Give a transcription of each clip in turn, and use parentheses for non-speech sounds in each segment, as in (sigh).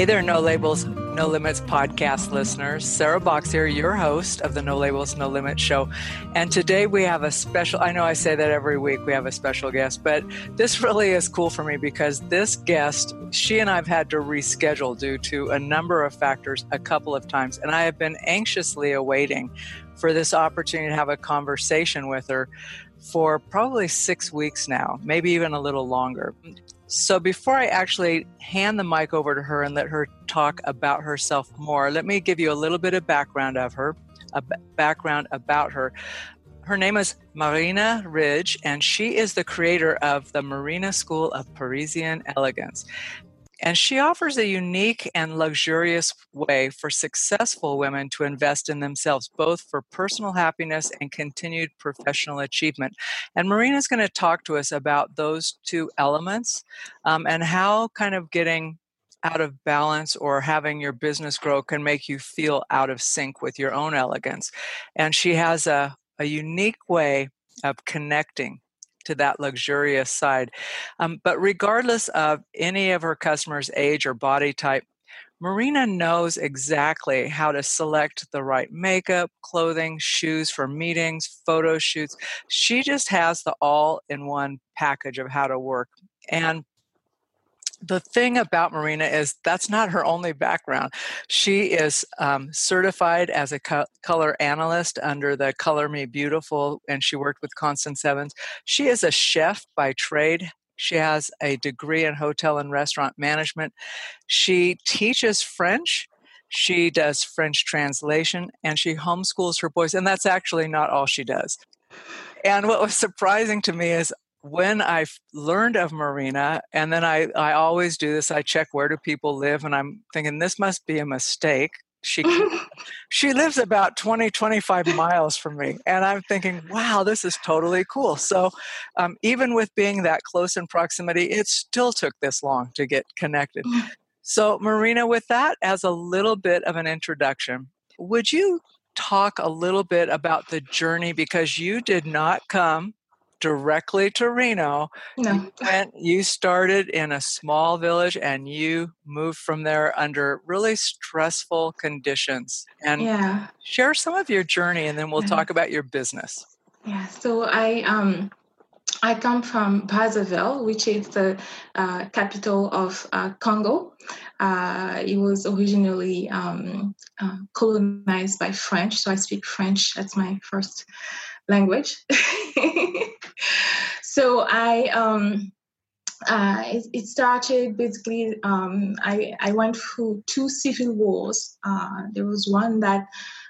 Hey there, No Labels, No Limits podcast listeners. Sarah Box here, your host of the No Labels, No Limits show. And today we have a special, I know I say that every week we have a special guest, but this really is cool for me because this guest, she and I've had to reschedule due to a number of factors a couple of times. And I have been anxiously awaiting for this opportunity to have a conversation with her for probably six weeks now, maybe even a little longer. So before I actually hand the mic over to her and let her talk about herself more, let me give you a little bit of background of her, a background about her. Her name is Marina Ridge, and she is the creator of the Marina School of Parisian Elegance. And she offers a unique and luxurious way for successful women to invest in themselves, both for personal happiness and continued professional achievement. And Marina is going to talk to us about those two elements um, and how kind of getting out of balance or having your business grow can make you feel out of sync with your own elegance. And she has a, a unique way of connecting to that luxurious side. Um, but regardless of any of her customers' age or body type, Marina knows exactly how to select the right makeup, clothing, shoes for meetings, photo shoots. She just has the all in one package of how to work. And the thing about Marina is that's not her only background. She is um, certified as a co- color analyst under the Color Me Beautiful, and she worked with Constance Evans. She is a chef by trade. She has a degree in hotel and restaurant management. She teaches French. She does French translation and she homeschools her boys. And that's actually not all she does. And what was surprising to me is when I learned of Marina, and then I, I always do this, I check where do people live, and I'm thinking this must be a mistake. She (laughs) she lives about 20, 25 miles from me. And I'm thinking, wow, this is totally cool. So um, even with being that close in proximity, it still took this long to get connected. (laughs) So, Marina, with that as a little bit of an introduction, would you talk a little bit about the journey because you did not come directly to Reno. No. You, went, you started in a small village and you moved from there under really stressful conditions. And yeah. share some of your journey and then we'll talk about your business. Yeah, so I um I come from Brazzaville, which is the uh, capital of uh, Congo. Uh, it was originally um, uh, colonized by French, so I speak French. That's my first language. (laughs) so I um, uh, it, it, started basically. Um, I I went through two civil wars. Uh, there was one that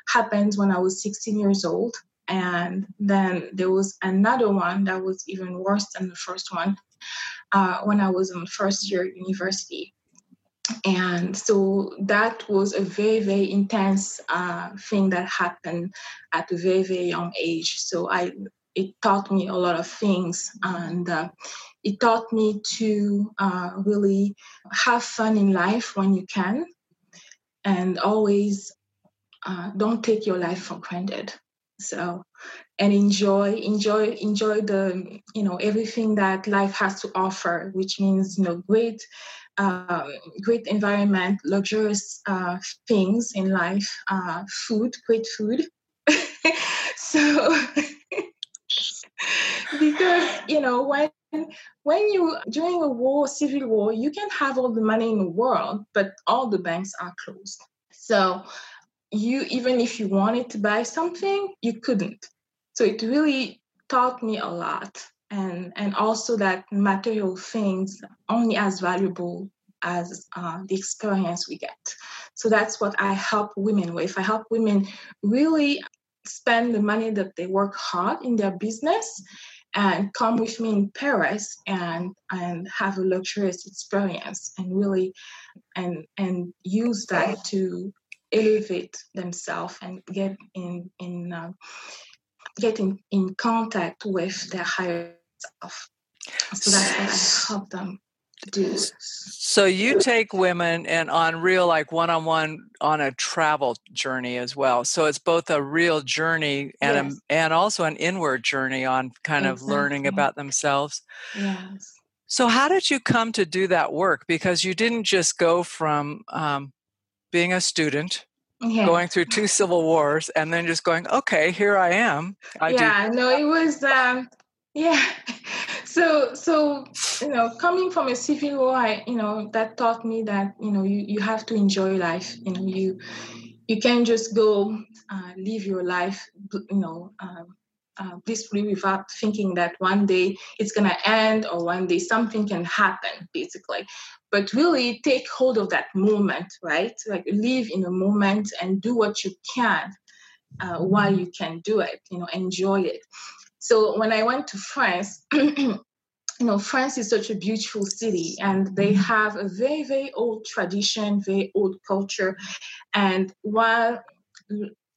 happened when I was 16 years old, and then there was another one that was even worse than the first one uh, when I was in first year university and so that was a very very intense uh, thing that happened at a very very young age so i it taught me a lot of things and uh, it taught me to uh, really have fun in life when you can and always uh, don't take your life for granted so and enjoy enjoy enjoy the you know everything that life has to offer which means you know great um, great environment, luxurious uh, things in life, uh, food, great food. (laughs) so, (laughs) because you know when when you during a war, civil war, you can have all the money in the world, but all the banks are closed. So you even if you wanted to buy something, you couldn't. So it really taught me a lot and and also that material things only as valuable as uh, the experience we get. So that's what I help women with. I help women really spend the money that they work hard in their business and come with me in Paris and and have a luxurious experience and really and and use that to elevate themselves and get in in uh, get in, in contact with their higher self. So that's what I help them So you take women and on real like one-on-one on a travel journey as well. So it's both a real journey and yes. a, and also an inward journey on kind exactly. of learning about themselves. Yes. So, how did you come to do that work? Because you didn't just go from um, being a student, yeah. going through two civil wars, and then just going, okay, here I am. I yeah, do- no, it was, um, yeah. So, so you know, coming from a civil war, I, you know, that taught me that you know you you have to enjoy life. You know, you you can't just go uh, live your life, you know, um, uh, blissfully without thinking that one day it's going to end or one day something can happen, basically. But really take hold of that moment, right? Like live in a moment and do what you can uh, while you can do it, you know, enjoy it. So when I went to France, (clears throat) you know, France is such a beautiful city and they have a very, very old tradition, very old culture. And while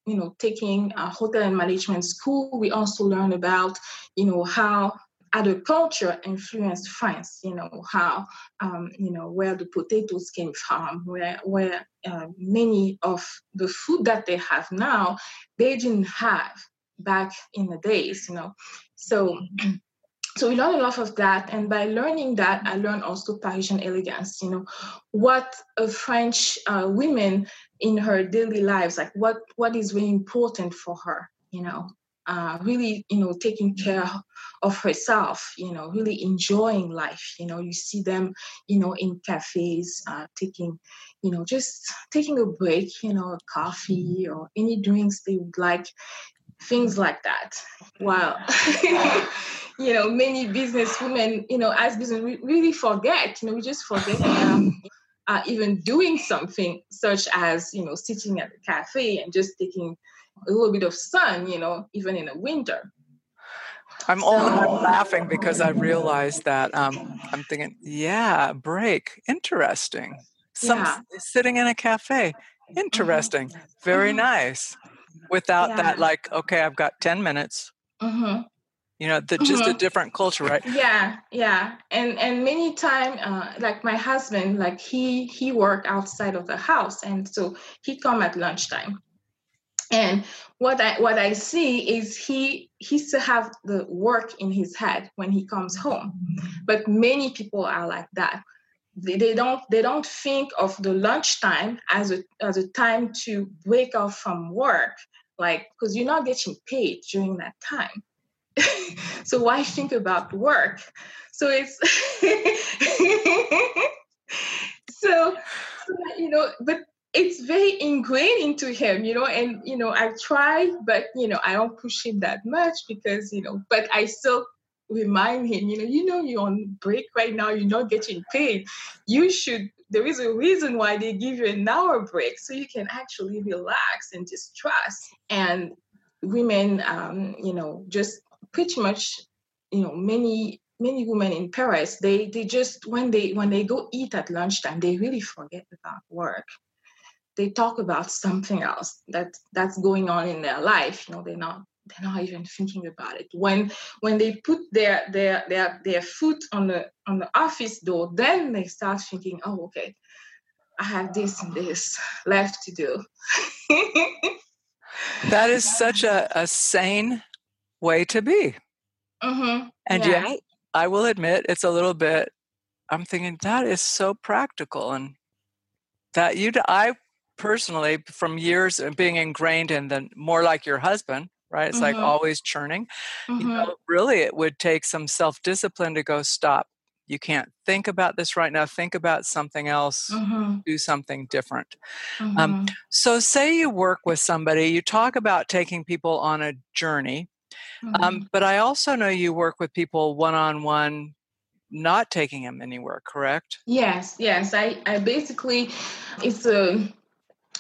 you know taking a hotel and management school we also learn about you know how other culture influenced france you know how um, you know where the potatoes came from where where uh, many of the food that they have now they didn't have back in the days you know. So (clears throat) so we learned a lot of that and by learning that i learned also parisian elegance you know. What a french uh, in her daily lives like what what is really important for her you know uh, really you know taking care of herself you know really enjoying life you know. You see them you know in cafes uh, taking you know just taking a break you know coffee or any drinks they would like things like that Wow. (laughs) (laughs) you know many business women you know as business we really forget you know we just forget um, (laughs) uh, even doing something such as you know sitting at the cafe and just taking a little bit of sun you know even in the winter i'm all laughing because i realized that um, i'm thinking yeah break interesting some yeah. sitting in a cafe mm-hmm. interesting mm-hmm. very mm-hmm. nice without yeah. that like okay i've got 10 minutes. Mm-hmm. You know the, just mm-hmm. a different culture right? Yeah yeah. And and many time uh, like my husband like he he worked outside of the house and so he come at lunchtime. And what i what i see is he he still have the work in his head when he comes home. But many people are like that. They, they don't they don't think of the lunchtime as a as a time to break off from work like because you're not getting paid during that time (laughs) so why think about work? So it's (laughs) so, so you know, but it's very ingrained into him, you know, and you know, I try, but you know, I don't push him that much because, you know, but I still remind him, you know, you know, you're on break right now, you're not getting paid. You should there is a reason why they give you an hour break so you can actually relax and just trust. And women, um, you know, just pretty much, you know, many many women in Paris, they they just when they when they go eat at lunchtime, they really forget about work. They talk about something else that that's going on in their life. You know, they're not they're not even thinking about it. When when they put their their their their foot on the on the office door, then they start thinking, oh, okay, I have this and this left to do. (laughs) that is such a, a sane way to be. Mm-hmm. And yeah. yet, I will admit, it's a little bit. I'm thinking that is so practical, and that you. I personally, from years of being ingrained in the more like your husband, right? It's mm-hmm. like always churning. Mm-hmm. You know, really, it would take some self discipline to go stop. You can't think about this right now. Think about something else. Mm-hmm. Do something different. Um, mm-hmm. so, say you work with somebody. You talk about taking people on a journey Mm-hmm. Um, but I also know you work with people one on one, not taking them anywhere, correct? Yes, yes. I, I basically, it's a,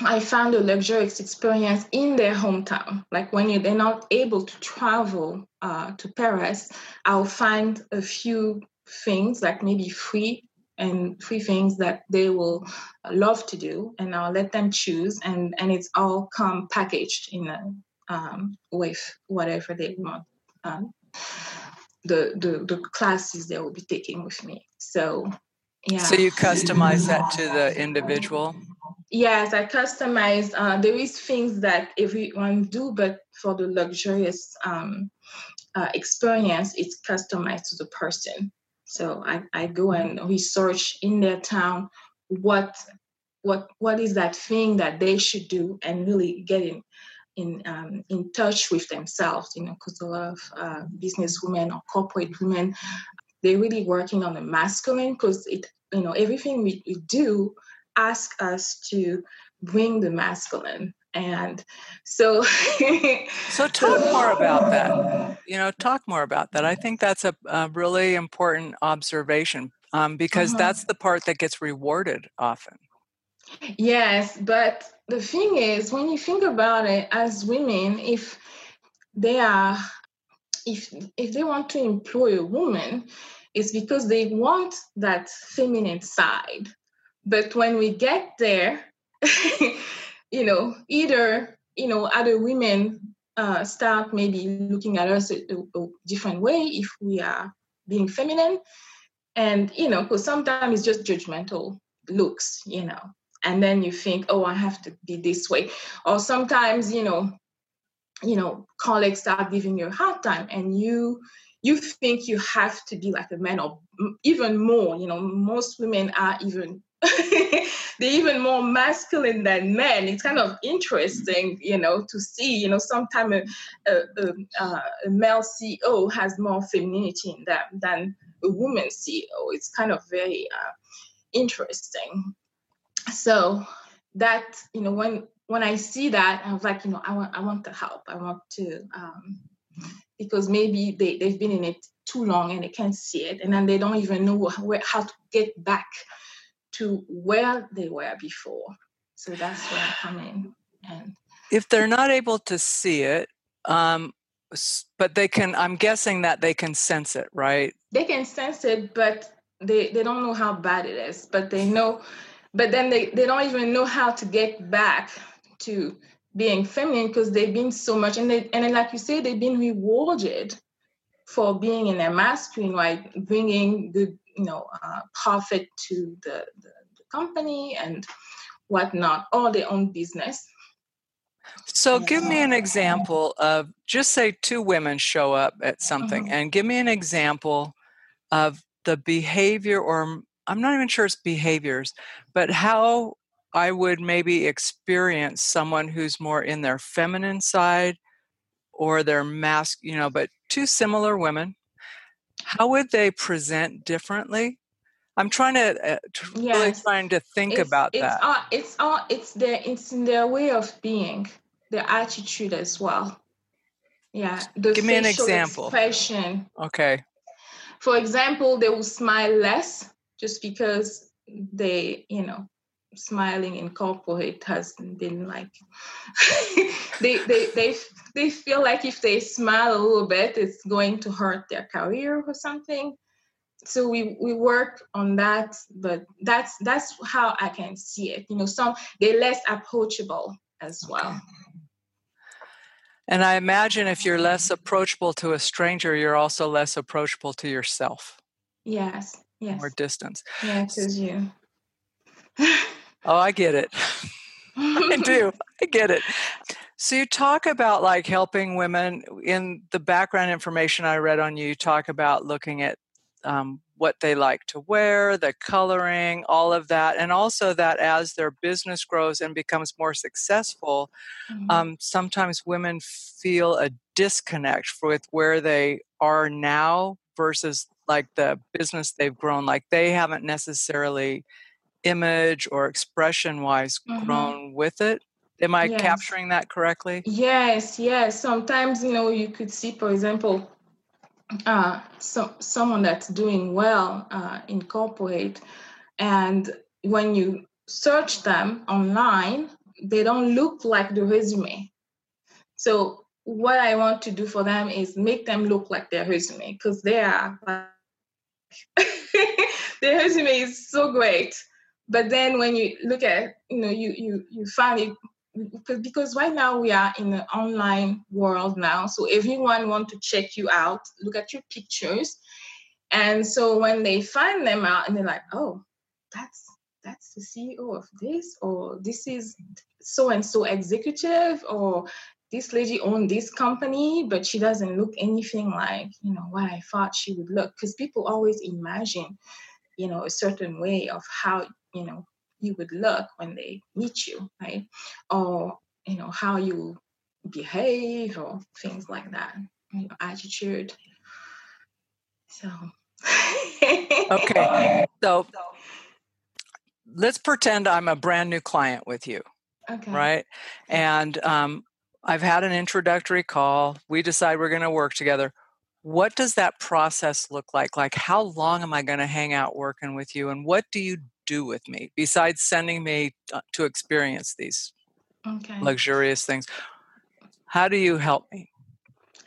I found a luxurious experience in their hometown. Like when you, they're not able to travel uh, to Paris, I'll find a few things, like maybe free and free things that they will love to do, and I'll let them choose, and and it's all come packaged in a um, with whatever they want. Um, the, the the classes they will be taking with me. So yeah. So you customize that to the individual. Yes, I customize. Uh, there is things that everyone do, but for the luxurious um, uh, experience, it's customized to the person. So I, I go and research in their town what what what is that thing that they should do and really get in in um, in touch with themselves. You know, because a lot of uh, business women or corporate women they're really working on the masculine because it you know everything we, we do ask us to bring the masculine and so so talk more about that. (laughs) You know talk more about that. I think that's a, a really important observation um, because uh-huh. that's the part that gets rewarded often. Yes but the thing is when you think about it as women if they are if if they want to employ a woman it's because they want that feminine side but when we get there (laughs) you know, either, you know, other women uh, start maybe looking at us a, a, different way if we are being feminine. And, you know, because sometimes it's just judgmental looks, you know, and then you think, oh, I have to be this way. Or sometimes, you know, you know, colleagues start giving you a hard time and you you think you have to be like a man or even more you know most women are even (laughs) they're even more masculine than men. It's kind of interesting, you know, to see, you know, sometimes a, a, a, a male CEO has more femininity in them than a woman CEO. It's kind of very uh, interesting. So that, you know, when when I see that, I was like, you know, I want I want to help. I want to um, because maybe they, they've been in it too long and they can't see it and then they don't even know how to get back to where they were before. So that's where I come in. And if they're not able to see it, um, but they can, I'm guessing that they can sense it, right? They can sense it, but they, they don't know how bad it is, but they know, but then they, they don't even know how to get back to being feminine because they've been so much, and they, and then, like you say, they've been rewarded for being in their masculine, right? Bringing good you know uh, profit to the, the, the, company and whatnot, or their own business. So, give me an example of just say two women show up at something, mm-hmm. and give me an example of the behavior, or I'm not even sure it's behaviors, but how I would maybe experience someone who's more in their feminine side or their mask, you know, but two similar women how would they present differently? I'm trying to uh, yes. really trying to think it's, about it's that. All, it's all it's their it's in their way of being, their attitude as well. Yeah. Give me an example. Expression. Okay. For example, they will smile less just because they, you know, smiling in corporate has been like (laughs) they, they they they feel like if they smile a little bit it's going to hurt their career or something. So we we work on that but that's that's how i can see it. You know some they're less approachable as well. And i imagine if you're less approachable to a stranger you're also less approachable to yourself. Yes yes. More distance. Yeah because you (laughs) Oh, I get it. (laughs) I do. I get it. So you talk about like helping women in the background information I read on you, you talk about looking at um, what they like to wear, the coloring, all of that, and also that as their business grows and becomes more successful, mm-hmm. um, sometimes women feel a disconnect with where they are now versus like the business they've grown. Like they haven't necessarily image or expression wise mm-hmm. grown with it? Am i yes. capturing that correctly? Yes yes. Sometimes you know you could see for example uh some someone that's doing well uh, in corporate and when you search them online they don't look like the resume. So what i want to do for them is make them look like their resume because they are like (laughs) their resume is so great but then when you look at you know you you you find it because right now we are in an online world now so everyone want to check you out look at your pictures and so when they find them out and they're like oh that's that's the ceo of this or this is so and so executive or this lady owned this company, but she doesn't look anything like, you know, what I thought she would look. Because people always imagine, you know, a certain way of how, you know, you would look when they meet you, right? Or, you know, how you behave or things like that, your attitude. So okay. (laughs) So let's pretend I'm a brand new client with you. Okay. Right. And um, I've had an introductory call. We decide we're going to work together. What does that process look like? Like, how long am I going to hang out working with you? And what do you do with me besides sending me uh, to experience these okay. luxurious things? How do you help me?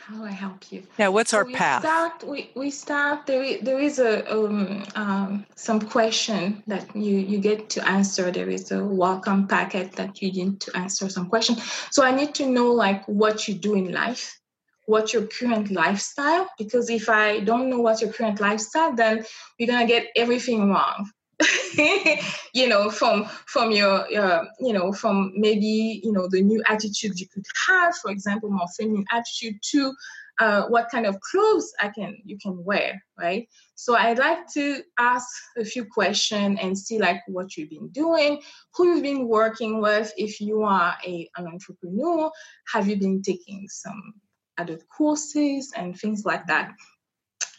how do I help you? Yeah, what's so our we path? Start, we, we start, there is, there is a, um, um, some question that you, you get to answer. There is a welcome packet that you need to answer some question. So I need to know like what you do in life, what your current lifestyle, because if I don't know what your current lifestyle, then we're going to get everything wrong. (laughs) you know from from your uh, you know from maybe you know the new attitude you could have for example more feminine attitude to uh, what kind of clothes I can you can wear, right? So I'd like to ask a few questions and see like what you've been doing, who you've been working with. If you are a, an entrepreneur, have you been taking some other courses and things like that?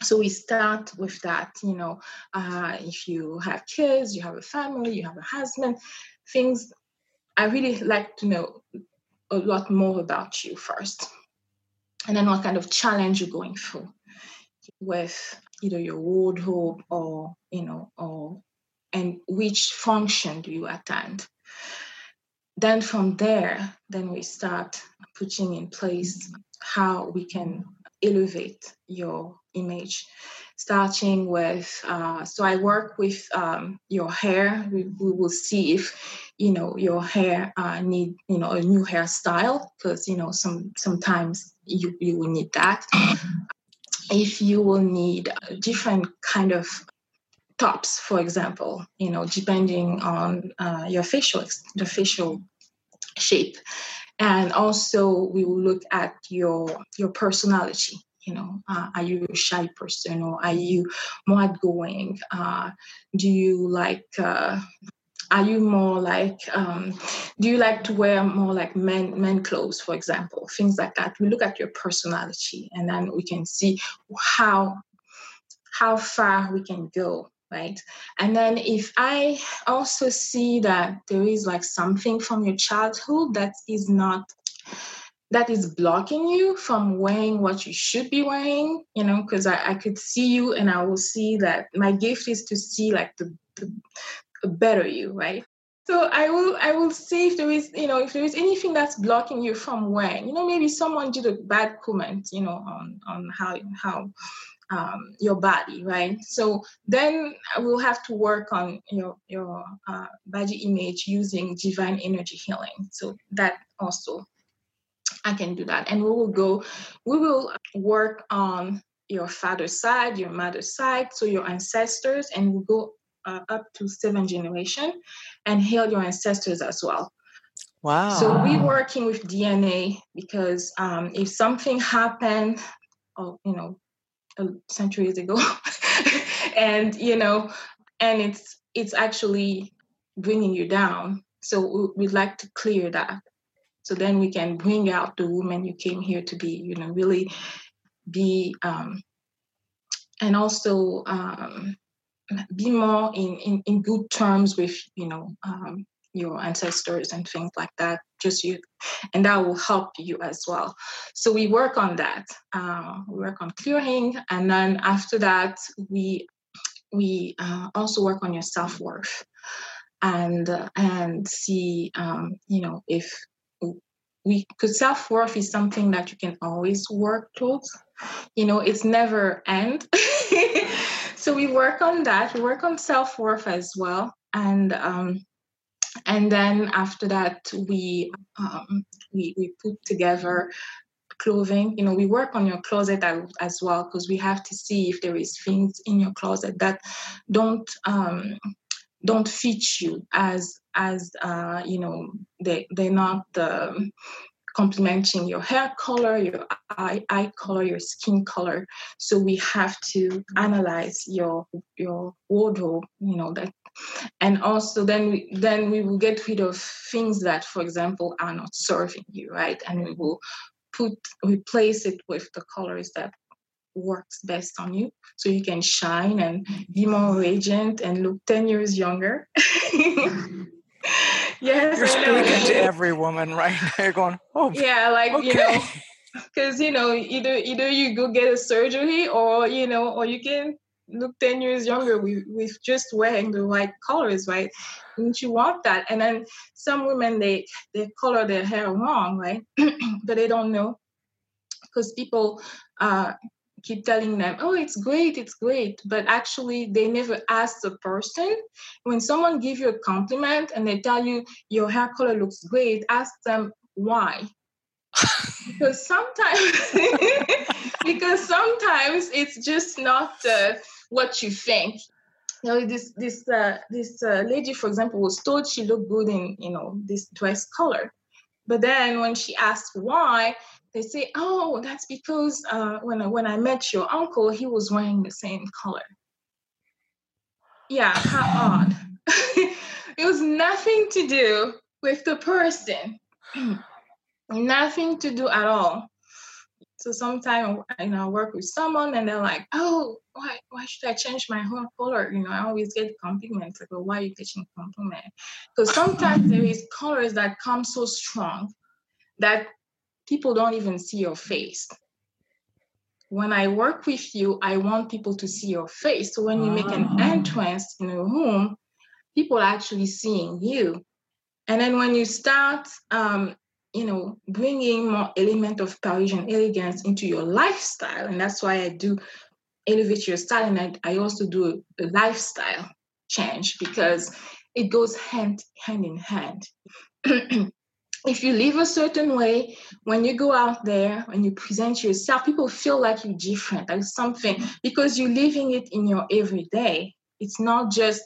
So we start with that you know uh, if you have kids you have a family you have a husband things i really like to know a lot more about you first. And then what kind of challenge you're going through with either your wardrobe or you know or and which function do you attend? Then from there then we start putting in place how we can elevate your image starting with uh, so i work with um, your hair. We, we, will see if you know your hair uh, need you know a new hairstyle because you know some sometimes you, you will need that. If you will need different kind of tops for example you know depending on uh, your facial the facial shape. And also we will look at your your personality you know uh, are you a shy person or are you more outgoing? Uh, do you like uh, are you more like um, do you like to wear more like men men clothes for example things like that? We look at your personality and then we can see how how far we can go right? And then if i also see that there is like something from your childhood that is not that is blocking you from wearing what you should be wearing you know because I, I could see you and i will see that my gift is to see like the, the, better you right so i will i will see if there is you know if there is anything that's blocking you from wearing you know maybe someone did a bad comment you know on on how how um, your body, right? So then we'll have to work on your your uh, body image using divine energy healing. So that also I can do that, and we will go. We will work on your father's side, your mother's side, so your ancestors, and we'll go uh, up to seven generation and heal your ancestors as well. Wow. So we're working with DNA because um, if something happened, oh, you know, centuries ago (laughs) and you know and it's it's actually bringing you down so we'd like to clear that so then we can bring out the woman you came here to be you know really be um and also um be more in, in, in good terms with you know um, your ancestors and things like that. Just you and that will help you as well. So we work on that uh, we work on clearing and then after that we we uh, also work on your self-worth and uh, and see um, you know if we because self-worth is something that you can always work towards. You know it's never end. (laughs) So we work on that. We work on self-worth as well. And um, and then after that we um, we, we put together clothing. You know we work on your closet as well because we have to see if there is things in your closet that don't um, don't fit you as as uh, you know they they're not um, complementing your hair color, your eye, eye color, your skin color. So we have to analyze your your wardrobe, you know, that and also then we then we will get rid of things that, for example, are not serving you, right? And we will put replace it with the colors that works best on you so you can shine and be more radiant and look 10 years younger (laughs) (laughs) yes, you're speaking to every woman right (laughs) now. You're going, oh, yeah, like okay. you know, because you know, either either you go get a surgery or you know, or you can look 10 years younger with, with just wearing the right colors right don't you want that and then some women they they color their hair wrong right (clears throat) but they don't know because people uh, keep telling them, oh, it's great, it's great. But actually, they never ask the person. When someone gives you a compliment and they tell you your hair color looks great, ask them why. because sometimes, (laughs) because sometimes it's just not uh, what you think. You know, this this uh, this uh, lady, for example, was told she looked good in you know this dress color, but then when she asked why, they say, "Oh, that's because uh, when I, when I met your uncle, he was wearing the same color." Yeah, how odd. (laughs) it was nothing to do with the person, (clears throat) nothing to do at all. So sometimes you know, I work with someone and they're like, "Oh, why why should I change my hair color?" You know, I always get compliments like, well, "Why are you getting compliment?" Because sometimes there is colors that come so strong that people don't even see your face. When I work with you, I want people to see your face. So when you make an ah. entrance in a room, people are actually seeing you. And then when you start, um, you know, bringing more element of Parisian elegance into your lifestyle, and that's why I do elevate your style, and I, I also do a lifestyle change because it goes hand hand in hand. (clears throat) if you live a certain way, when you go out there, when you present yourself, people feel like you're different, like something, because you're living it in your everyday. It's not just,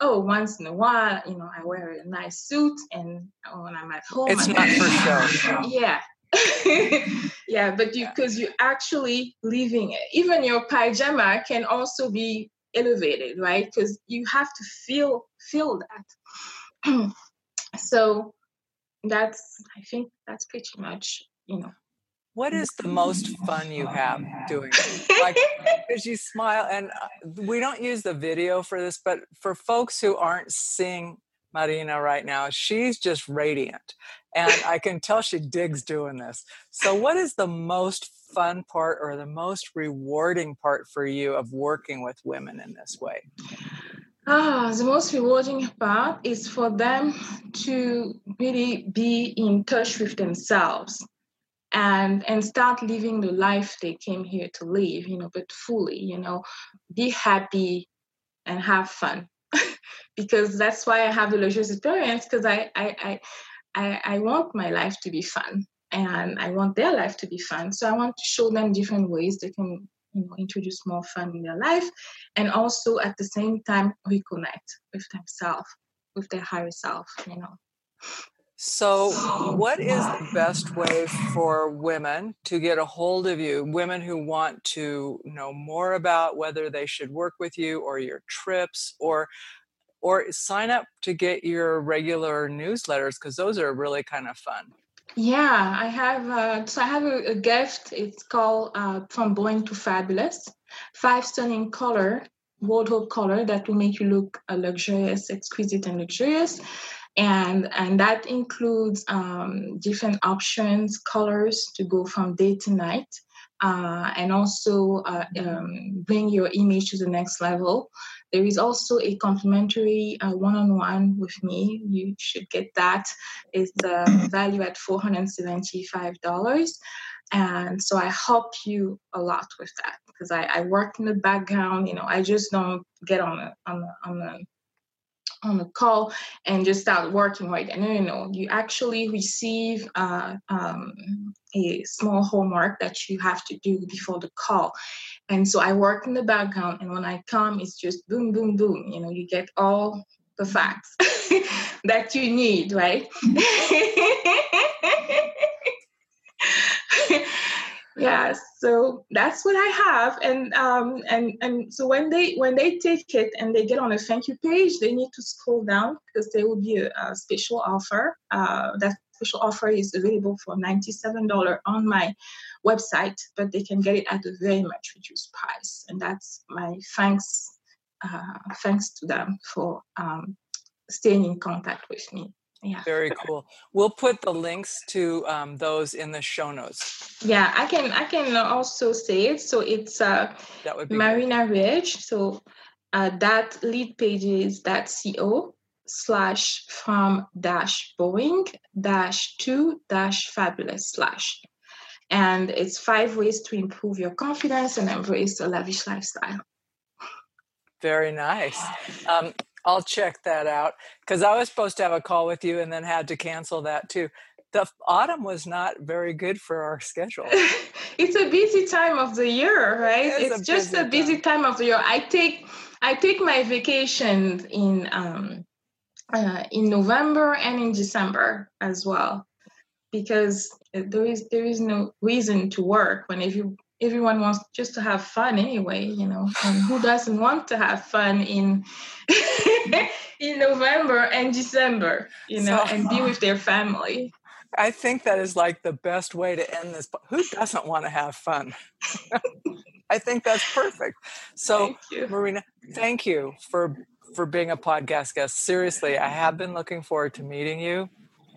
oh, once in a while, you know, I wear a nice suit and when I'm at home. It's not for (laughs) show. Yeah. (laughs) yeah, but you because you're actually living it. Even your pajama can also be elevated, right? Because you have to feel feel that. (clears throat) so that's i think that's pretty much you know what is the most fun you have doing like (laughs) because you smile and uh, we don't use the video for this but for folks who aren't seeing marina right now she's just radiant and i can tell she digs doing this. So what is the most fun part or the most rewarding part for you of working with women in this way Ah, the most rewarding part is for them to really be in touch with themselves and and start living the life they came here to live, you know, but fully, you know, be happy and have fun. (laughs) because that's why I have the luxurious experience, because I, I I I I want my life to be fun and I want their life to be fun. So I want to show them different ways they can you know introduce more fun in their life and also at the same time reconnect with themselves with their higher self you know. So what is the best way for women to get a hold of you? Women who want to know more about whether they should work with you or your trips or or sign up to get your regular newsletters because those are really kind of fun yeah, I have. Uh, so I have a, a gift. It's called uh, "From Boring to Fabulous." Five stunning color wardrobe color that will make you look uh, luxurious, exquisite, and luxurious. And and that includes um, different options, colors to go from day to night. Uh, and also uh, um, bring your image to the next level. There is also a complimentary uh, one-on-one with me. You should get that. It's the value at $475. And so I help you a lot with that because I, I work in the background. You know, I just don't get on a, on a, on a on the call and just start working right and no, no, no. you actually receive uh, um, a small homework that you have to do before the call. And so i work in the background and when i come it's just boom boom boom. You know you get all the facts (laughs) that you need right (laughs) (laughs) yeah so that's what i have and um and and so when they when they take it and they get on a thank you page they need to scroll down because there will be a, a special offer uh, that special offer is available for $97 on my website but they can get it at a very much reduced price and that's my thanks uh, thanks to them for um, staying in contact with me yeah. Very cool. We'll put the links to um, those in the show notes. Yeah i can i can also say it. So it's uh that would be marina good. ridge. So uh, that lead page is. that co slash from dash boeing dash two dash fabulous slash. And it's five ways to improve your confidence and embrace a lavish lifestyle. Very nice. Um, I'll check that out because I was supposed to have a call with you and then had to cancel that too. The autumn was not very good for our schedule. (laughs) it's a busy time of the year, right? It it's a just busy a busy time. time. of the year. I take I take my vacation in um, uh, in November and in December as well because there is there is no reason to work when if you everyone wants just to have fun anyway you know and who doesn't want to have fun in (laughs) (laughs) in november and december you know so, and be with their family i think that is like the best way to end this who doesn't want to have fun (laughs) i think that's perfect so thank marina thank you for for being a podcast guest seriously i have been looking forward to meeting you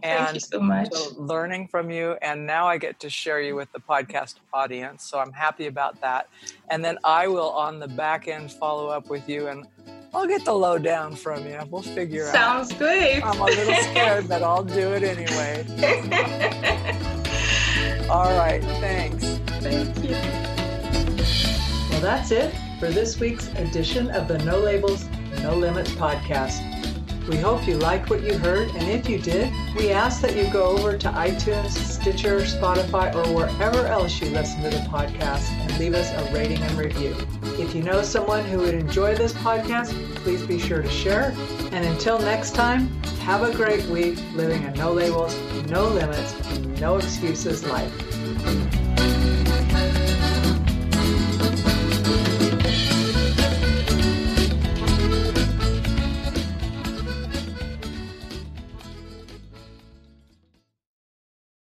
and so much. learning from you. And now I get to share you with the podcast audience. So I'm happy about that. And then I will, on the back end, follow up with you and I'll get the lowdown from you. We'll figure Sounds out. Sounds good. I'm a little scared, but I'll do it anyway. (laughs) All right. Thanks. Thank you. Well, that's it for this week's edition of the No Labels, No Limits podcast. We hope you liked what you heard, and if you did, we ask that you go over to iTunes, Stitcher, Spotify, or wherever else you listen to the podcast and leave us a rating and review. If you know someone who would enjoy this podcast, please be sure to share. And until next time, have a great week living a no labels, no limits, no excuses life.